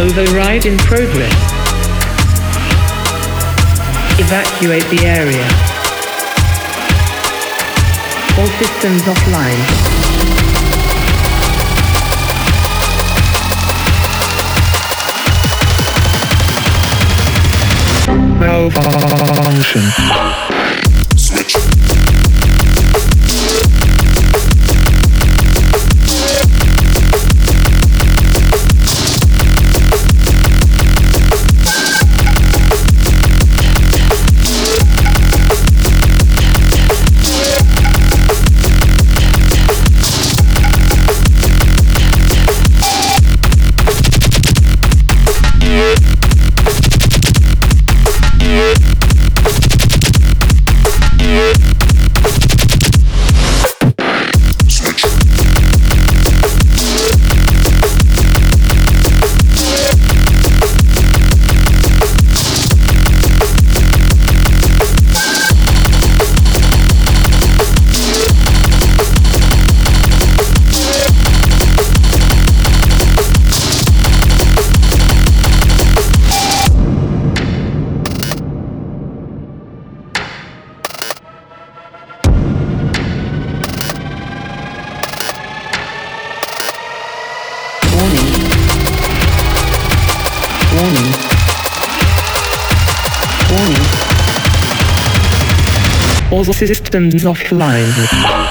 Override in progress. Evacuate the area. All systems offline. Malfunction. Warning. Warning. All the systems offline.